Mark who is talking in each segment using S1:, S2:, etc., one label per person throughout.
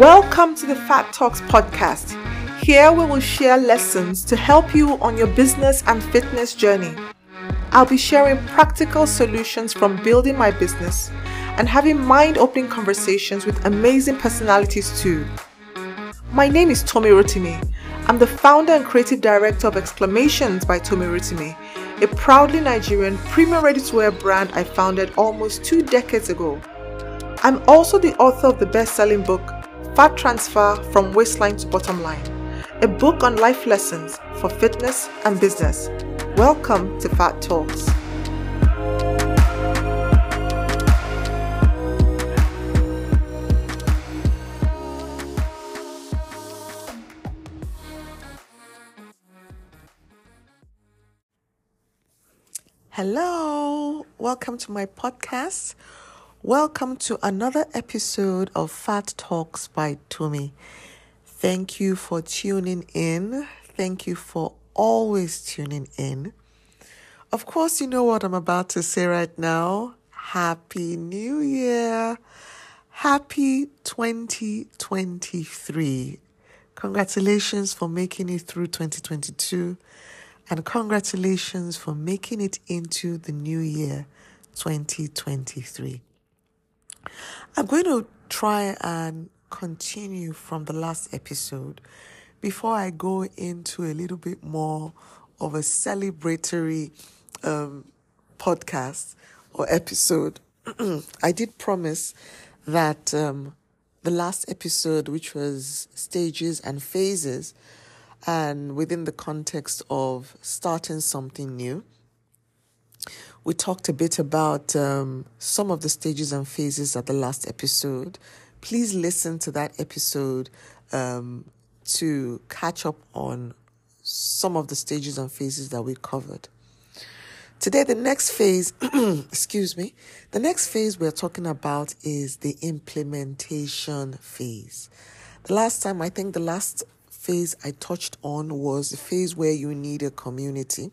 S1: Welcome to the Fat Talks podcast. Here we will share lessons to help you on your business and fitness journey. I'll be sharing practical solutions from building my business and having mind opening conversations with amazing personalities too. My name is Tomi Rotimi. I'm the founder and creative director of Exclamations by Tomi Rotimi, a proudly Nigerian premium ready to wear brand I founded almost two decades ago. I'm also the author of the best selling book, Fat Transfer from Waistline to Bottom Line, a book on life lessons for fitness and business. Welcome to Fat Talks. Hello, welcome to my podcast. Welcome to another episode of Fat Talks by Tomi. Thank you for tuning in. Thank you for always tuning in. Of course, you know what I'm about to say right now. Happy New Year. Happy 2023. Congratulations for making it through 2022 and congratulations for making it into the new year 2023. I'm going to try and continue from the last episode before I go into a little bit more of a celebratory um, podcast or episode. I did promise that um, the last episode, which was stages and phases, and within the context of starting something new. We talked a bit about um, some of the stages and phases at the last episode. Please listen to that episode um, to catch up on some of the stages and phases that we covered. Today, the next phase, excuse me, the next phase we're talking about is the implementation phase. The last time, I think the last phase I touched on was the phase where you need a community.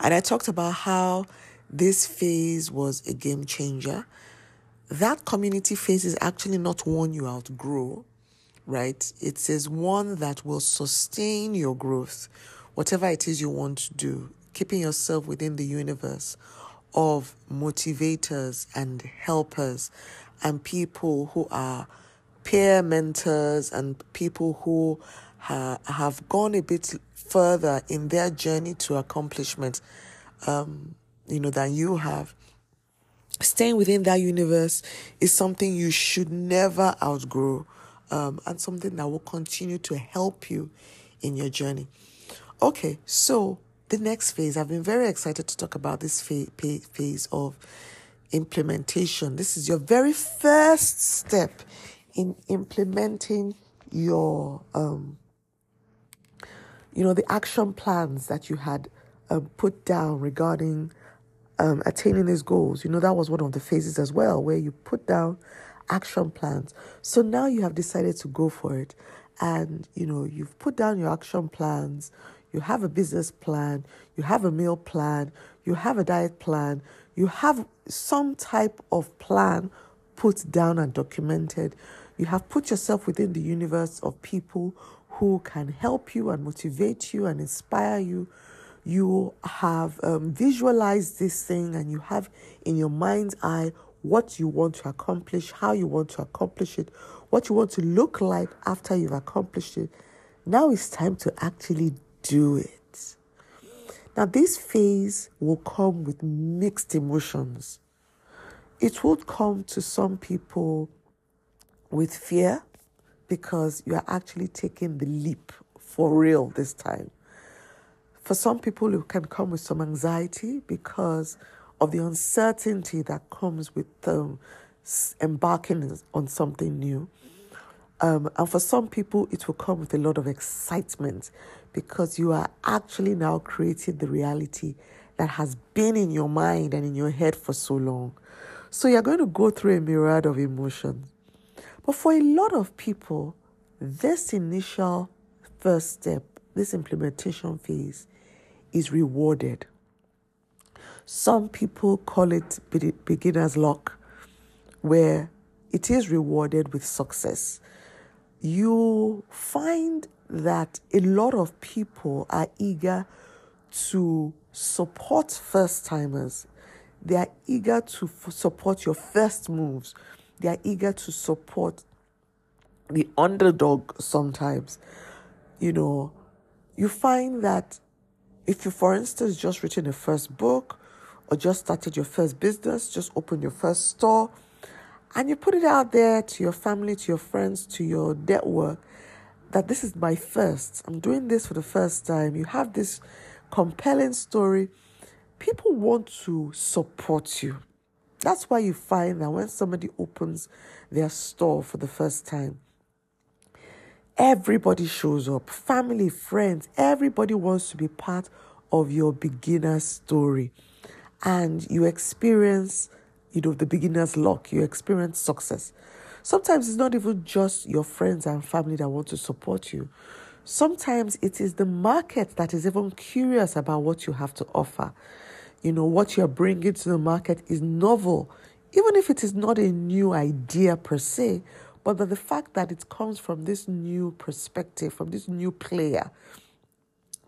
S1: And I talked about how this phase was a game changer. That community phase is actually not one you outgrow, right? It is one that will sustain your growth, whatever it is you want to do, keeping yourself within the universe of motivators and helpers and people who are peer mentors and people who ha- have gone a bit further in their journey to accomplishment, um, you know, than you have. Staying within that universe is something you should never outgrow, um, and something that will continue to help you in your journey. Okay, so the next phase, I've been very excited to talk about this phase of implementation. This is your very first step in implementing your um, you know the action plans that you had um, put down regarding um, attaining these goals you know that was one of the phases as well where you put down action plans. So now you have decided to go for it and you know you've put down your action plans you have a business plan you have a meal plan you have a diet plan you have some type of plan put down and documented. You have put yourself within the universe of people who can help you and motivate you and inspire you. You have um, visualized this thing and you have in your mind's eye what you want to accomplish, how you want to accomplish it, what you want to look like after you've accomplished it. Now it's time to actually do it. Now, this phase will come with mixed emotions. It will come to some people with fear because you are actually taking the leap for real this time. For some people, it can come with some anxiety because of the uncertainty that comes with um, embarking on something new. Um, and for some people, it will come with a lot of excitement because you are actually now creating the reality that has been in your mind and in your head for so long. So you're going to go through a myriad of emotions. But for a lot of people, this initial first step, this implementation phase, is rewarded. Some people call it beginner's luck, where it is rewarded with success. You find that a lot of people are eager to support first timers. They are eager to f- support your first moves. They are eager to support the underdog sometimes. You know, you find that if you, for instance, just written a first book or just started your first business, just opened your first store, and you put it out there to your family, to your friends, to your network that this is my first, I'm doing this for the first time. You have this compelling story. People want to support you. That's why you find that when somebody opens their store for the first time, everybody shows up family, friends, everybody wants to be part of your beginner story. And you experience, you know, the beginner's luck, you experience success. Sometimes it's not even just your friends and family that want to support you. Sometimes it is the market that is even curious about what you have to offer. You know, what you're bringing to the market is novel, even if it is not a new idea per se, but the fact that it comes from this new perspective, from this new player,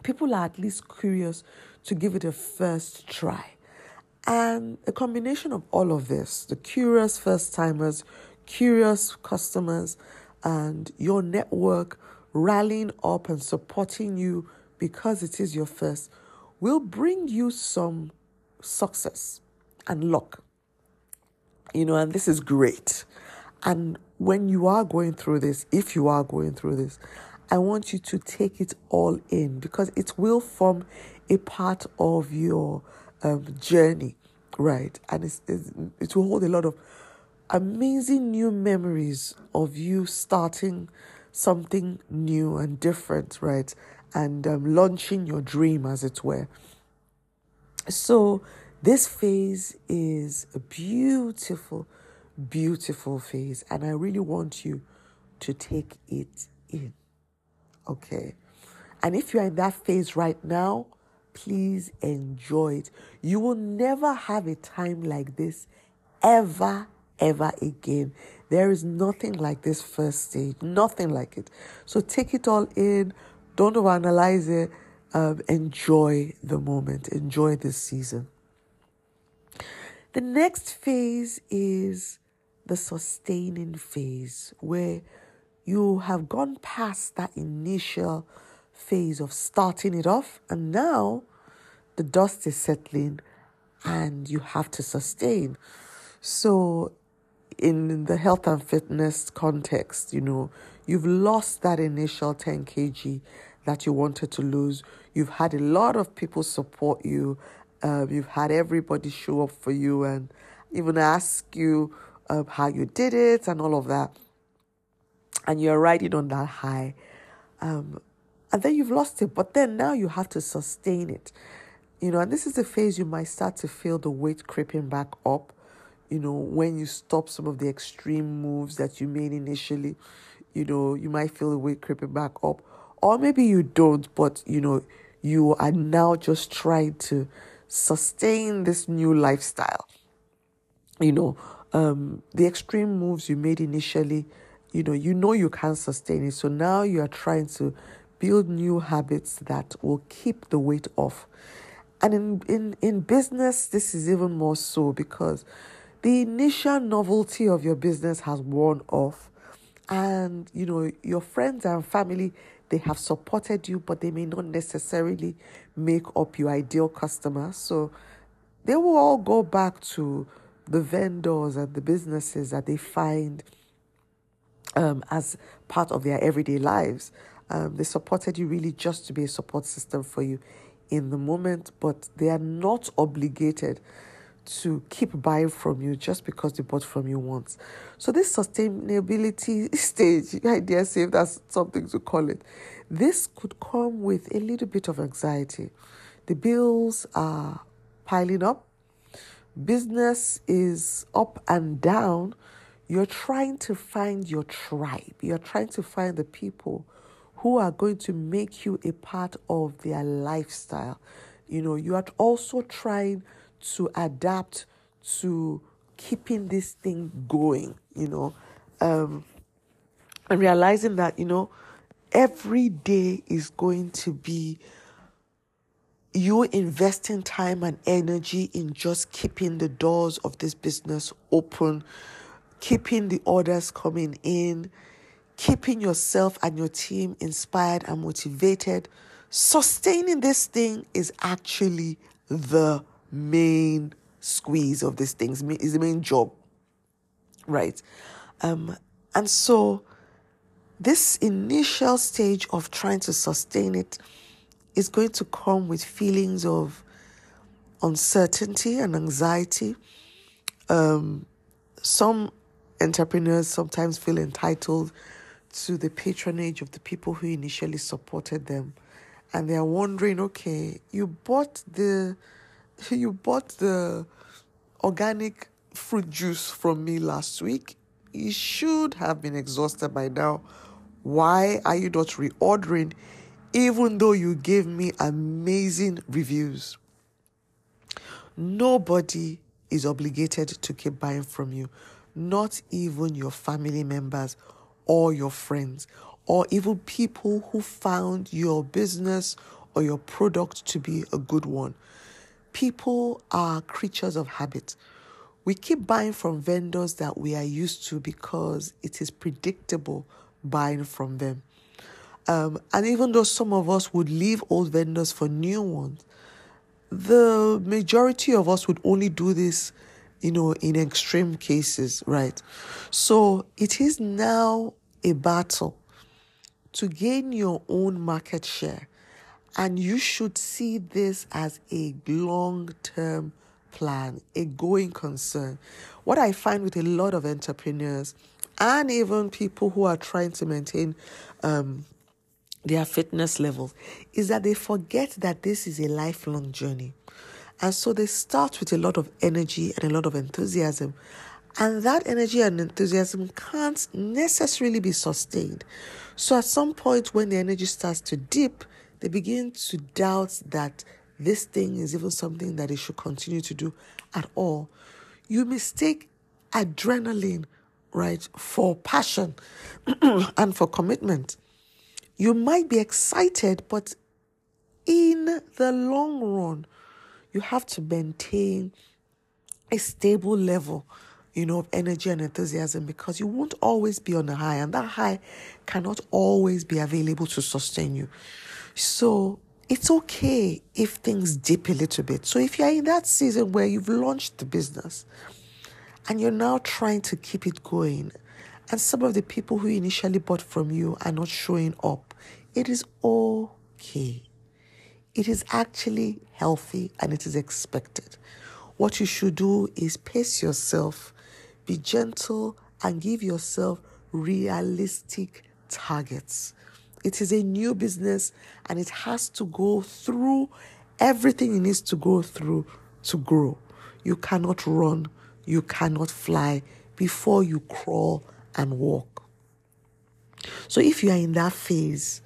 S1: people are at least curious to give it a first try. And a combination of all of this, the curious first timers, curious customers, and your network rallying up and supporting you because it is your first will bring you some success and luck. You know, and this is great. And when you are going through this, if you are going through this, I want you to take it all in because it will form a part of your um, journey, right? And it's, it's, it will hold a lot of amazing new memories of you starting something new and different, right? And um, launching your dream, as it were. So, this phase is a beautiful beautiful phase, and I really want you to take it in. Okay. And if you're in that phase right now, please enjoy it. You will never have a time like this ever, ever again. There is nothing like this first stage, nothing like it. So take it all in, don't overanalyze it, um, enjoy the moment, enjoy this season. The next phase is the sustaining phase where you have gone past that initial phase of starting it off and now the dust is settling and you have to sustain. So, in the health and fitness context, you know, you've lost that initial 10 kg that you wanted to lose. You've had a lot of people support you. Um, you've had everybody show up for you and even ask you um, how you did it and all of that. And you're riding on that high. Um, and then you've lost it, but then now you have to sustain it. You know, and this is the phase you might start to feel the weight creeping back up. You know, when you stop some of the extreme moves that you made initially, you know, you might feel the weight creeping back up. Or maybe you don't, but you know, you are now just trying to sustain this new lifestyle. You know, um, the extreme moves you made initially, you know, you know you can't sustain it. So now you are trying to build new habits that will keep the weight off. And in, in, in business, this is even more so because the initial novelty of your business has worn off. And, you know, your friends and family, they have supported you, but they may not necessarily make up your ideal customer. So they will all go back to the vendors and the businesses that they find um, as part of their everyday lives. Um, they supported you really just to be a support system for you in the moment, but they are not obligated to keep buying from you just because they bought from you once. So this sustainability stage, I dare say if that's something to call it, this could come with a little bit of anxiety. The bills are piling up business is up and down, you're trying to find your tribe. You're trying to find the people who are going to make you a part of their lifestyle. You know, you are also trying to adapt to keeping this thing going, you know, um, and realizing that, you know, every day is going to be you investing time and energy in just keeping the doors of this business open, keeping the orders coming in, keeping yourself and your team inspired and motivated. Sustaining this thing is actually the main squeeze of these things, is the main job, right? Um, and so, this initial stage of trying to sustain it is going to come with feelings of uncertainty and anxiety. Um, some entrepreneurs sometimes feel entitled to the patronage of the people who initially supported them and they're wondering okay you bought the you bought the organic fruit juice from me last week you should have been exhausted by now why are you not reordering even though you gave me amazing reviews. Nobody is obligated to keep buying from you, not even your family members or your friends, or even people who found your business or your product to be a good one. People are creatures of habit. We keep buying from vendors that we are used to because it is predictable buying from them. Um, and even though some of us would leave old vendors for new ones, the majority of us would only do this, you know, in extreme cases, right? So it is now a battle to gain your own market share. And you should see this as a long term plan, a going concern. What I find with a lot of entrepreneurs and even people who are trying to maintain um, their fitness levels is that they forget that this is a lifelong journey. And so they start with a lot of energy and a lot of enthusiasm. And that energy and enthusiasm can't necessarily be sustained. So at some point, when the energy starts to dip, they begin to doubt that this thing is even something that they should continue to do at all. You mistake adrenaline, right, for passion and for commitment. You might be excited, but in the long run, you have to maintain a stable level, you know, of energy and enthusiasm because you won't always be on a high, and that high cannot always be available to sustain you. So it's okay if things dip a little bit. So if you're in that season where you've launched the business and you're now trying to keep it going, and some of the people who initially bought from you are not showing up, it is okay. It is actually healthy and it is expected. What you should do is pace yourself, be gentle, and give yourself realistic targets. It is a new business and it has to go through everything it needs to go through to grow. You cannot run, you cannot fly before you crawl and walk. So if you are in that phase,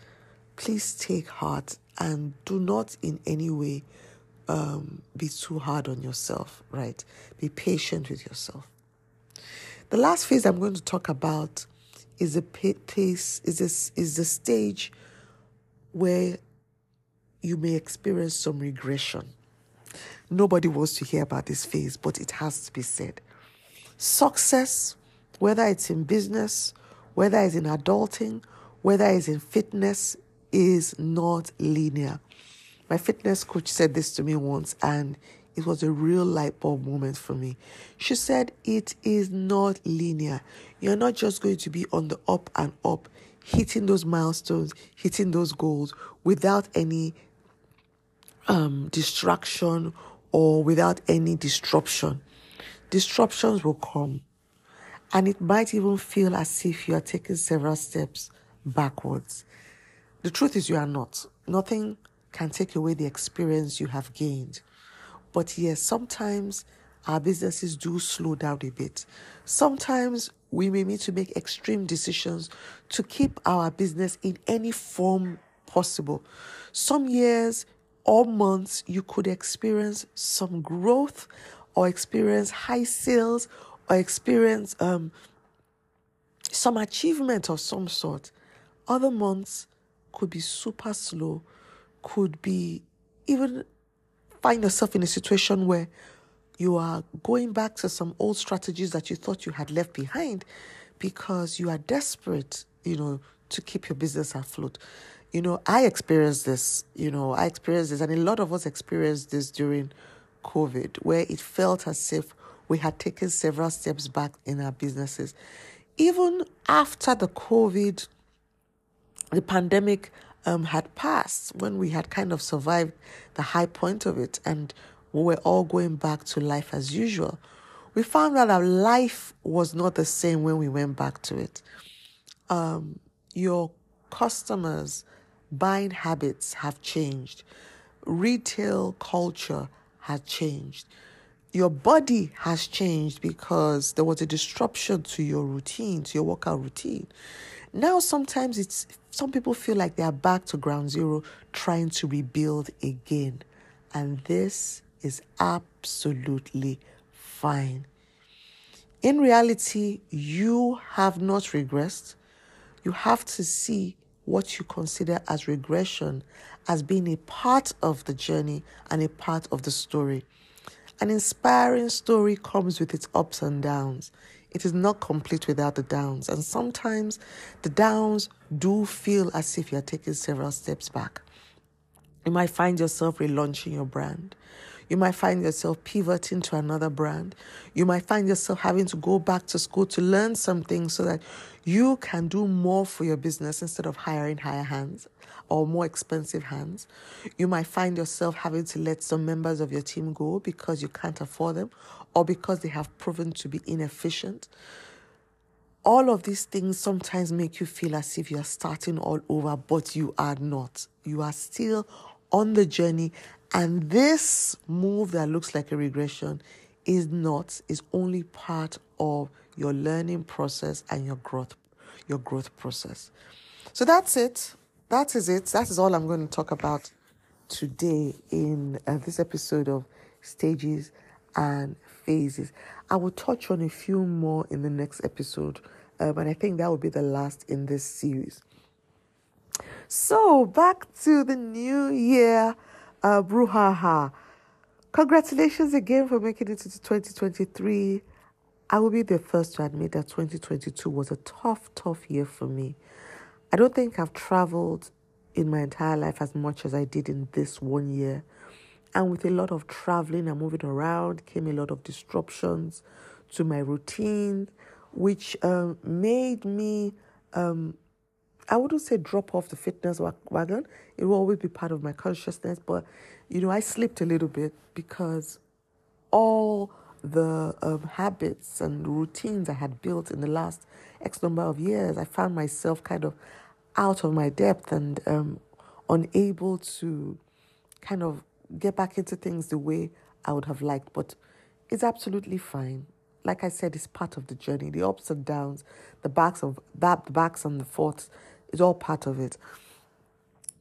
S1: please take heart and do not in any way um, be too hard on yourself, right? Be patient with yourself. The last phase I'm going to talk about is a pace is this is the stage where you may experience some regression. Nobody wants to hear about this phase, but it has to be said. Success whether it's in business, whether it's in adulting, whether it's in fitness, is not linear. My fitness coach said this to me once, and it was a real light bulb moment for me. She said, It is not linear. You're not just going to be on the up and up, hitting those milestones, hitting those goals without any um, distraction or without any disruption. Disruptions will come. And it might even feel as if you are taking several steps backwards. The truth is, you are not. Nothing can take away the experience you have gained. But yes, sometimes our businesses do slow down a bit. Sometimes we may need to make extreme decisions to keep our business in any form possible. Some years or months you could experience some growth, or experience high sales or experience um, some achievement of some sort. Other months could be super slow, could be even find yourself in a situation where you are going back to some old strategies that you thought you had left behind because you are desperate, you know, to keep your business afloat. You know, I experienced this, you know, I experienced this, and a lot of us experienced this during COVID, where it felt as if we had taken several steps back in our businesses. Even after the COVID, the pandemic um, had passed, when we had kind of survived the high point of it and we were all going back to life as usual, we found out that life was not the same when we went back to it. Um, your customers' buying habits have changed, retail culture has changed. Your body has changed because there was a disruption to your routine, to your workout routine. Now, sometimes it's some people feel like they are back to ground zero, trying to rebuild again. And this is absolutely fine. In reality, you have not regressed. You have to see what you consider as regression as being a part of the journey and a part of the story. An inspiring story comes with its ups and downs. It is not complete without the downs. And sometimes the downs do feel as if you're taking several steps back. You might find yourself relaunching your brand. You might find yourself pivoting to another brand. You might find yourself having to go back to school to learn something so that you can do more for your business instead of hiring higher hands or more expensive hands. You might find yourself having to let some members of your team go because you can't afford them or because they have proven to be inefficient. All of these things sometimes make you feel as if you're starting all over, but you are not. You are still on the journey and this move that looks like a regression is not, is only part of your learning process and your growth, your growth process. So that's it. That is it. That is all I'm going to talk about today in uh, this episode of Stages and Phases. I will touch on a few more in the next episode, um, and I think that will be the last in this series. So, back to the new year uh, brouhaha. Congratulations again for making it into 2023. I will be the first to admit that 2022 was a tough, tough year for me. I don't think I've traveled in my entire life as much as I did in this one year. And with a lot of traveling and moving around came a lot of disruptions to my routine, which um, made me um, I wouldn't say drop off the fitness wagon. It will always be part of my consciousness, but you know, I slipped a little bit because all the um, habits and routines I had built in the last X number of years, I found myself kind of out of my depth and um, unable to kind of get back into things the way I would have liked. But it's absolutely fine. Like I said, it's part of the journey, the ups and downs, the backs of that, the backs and the forths is all part of it.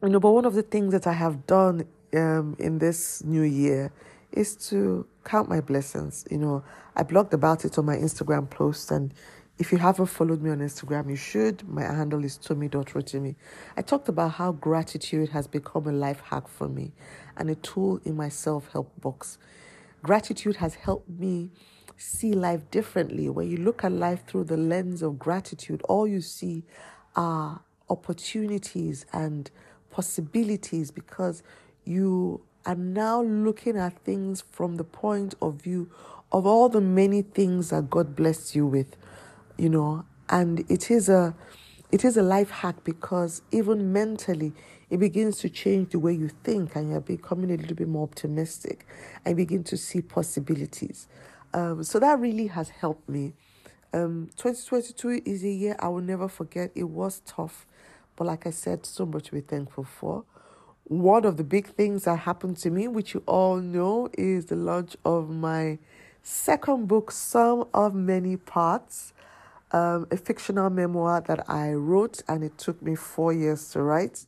S1: You know, but one of the things that I have done um, in this new year is to count my blessings. You know, I blogged about it on my Instagram post, and if you haven't followed me on Instagram, you should. My handle is Tomi.Rotimi. I talked about how gratitude has become a life hack for me and a tool in my self help box. Gratitude has helped me see life differently. When you look at life through the lens of gratitude, all you see are opportunities and possibilities because you are now looking at things from the point of view of all the many things that God blessed you with, you know, and it is a it is a life hack because even mentally it begins to change the way you think and you're becoming a little bit more optimistic and begin to see possibilities. Um, so that really has helped me. Um, 2022 is a year I will never forget. It was tough. But like I said, so much to be thankful for. One of the big things that happened to me, which you all know, is the launch of my second book, some of Many Parts, um, a fictional memoir that I wrote, and it took me four years to write.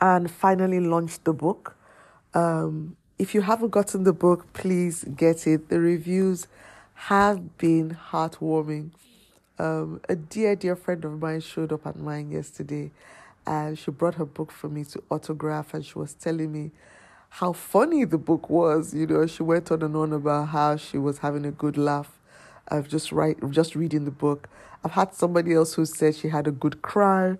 S1: And finally launched the book. Um, if you haven't gotten the book, please get it. The reviews have been heartwarming. Um, a dear, dear friend of mine showed up at mine yesterday and she brought her book for me to autograph and she was telling me how funny the book was. You know, she went on and on about how she was having a good laugh of just write, just reading the book. I've had somebody else who said she had a good cry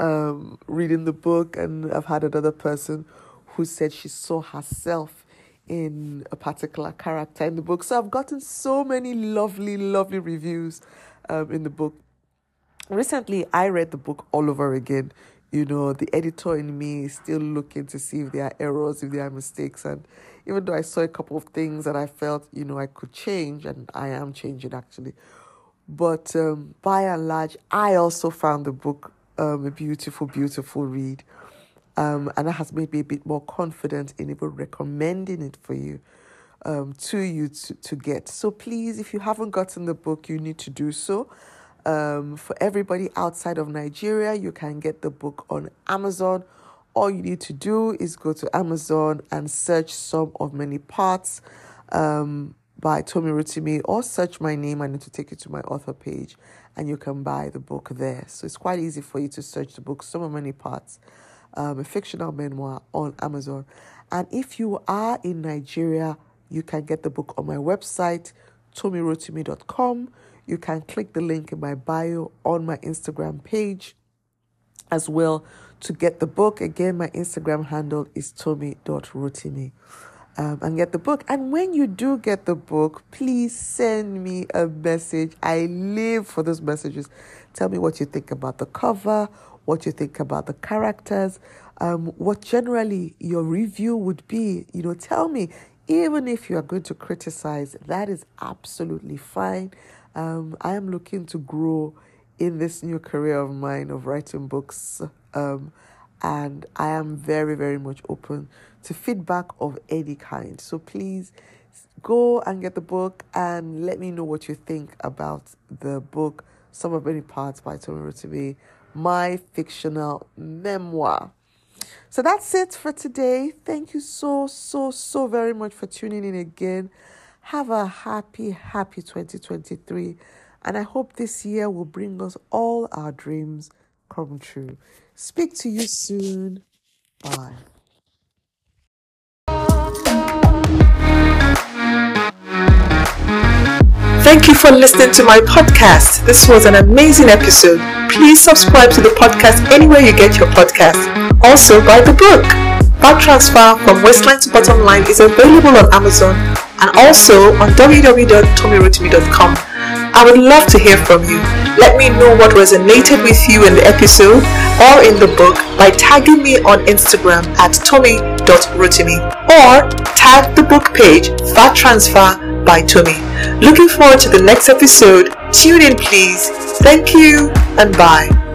S1: um, reading the book, and I've had another person who said she saw herself in a particular character in the book. So I've gotten so many lovely, lovely reviews um, in the book. Recently, I read the book all over again. You know, the editor in me is still looking to see if there are errors, if there are mistakes. And even though I saw a couple of things that I felt, you know, I could change, and I am changing actually. But um, by and large, I also found the book um, a beautiful, beautiful read. Um, and that has made me a bit more confident in even recommending it for you um, to you to, to get. So please, if you haven't gotten the book, you need to do so. Um, for everybody outside of Nigeria, you can get the book on Amazon. All you need to do is go to Amazon and search Some of Many Parts um, by Tomi Rotimi or search my name. I need to take you to my author page and you can buy the book there. So it's quite easy for you to search the book, Some of Many Parts um, a fictional memoir on Amazon. And if you are in Nigeria, you can get the book on my website, tomirotimi.com. You can click the link in my bio on my Instagram page as well to get the book. Again, my Instagram handle is tomi.rotimi. Um, and get the book. And when you do get the book, please send me a message. I live for those messages. Tell me what you think about the cover, what you think about the characters, um, what generally your review would be. You know, tell me, even if you are going to criticize, that is absolutely fine. Um, I am looking to grow in this new career of mine of writing books. Um, and I am very, very much open to feedback of any kind. So please go and get the book and let me know what you think about the book, Some of Many Parts by Tomi Rotimi my fictional memoir. So that's it for today. Thank you so, so, so very much for tuning in again. Have a happy, happy 2023. And I hope this year will bring us all our dreams come true. Speak to you soon. Bye.
S2: Thank you for listening to my podcast. This was an amazing episode. Please subscribe to the podcast anywhere you get your podcast. Also, buy the book. Fat Transfer from Waistline to Bottom Line is available on Amazon and also on www.tomirotimi.com. I would love to hear from you. Let me know what resonated with you in the episode or in the book by tagging me on Instagram at tomi.rotimi or tag the book page Fat Transfer by Tomi. Looking forward to the next episode. Tune in, please. Thank you and bye.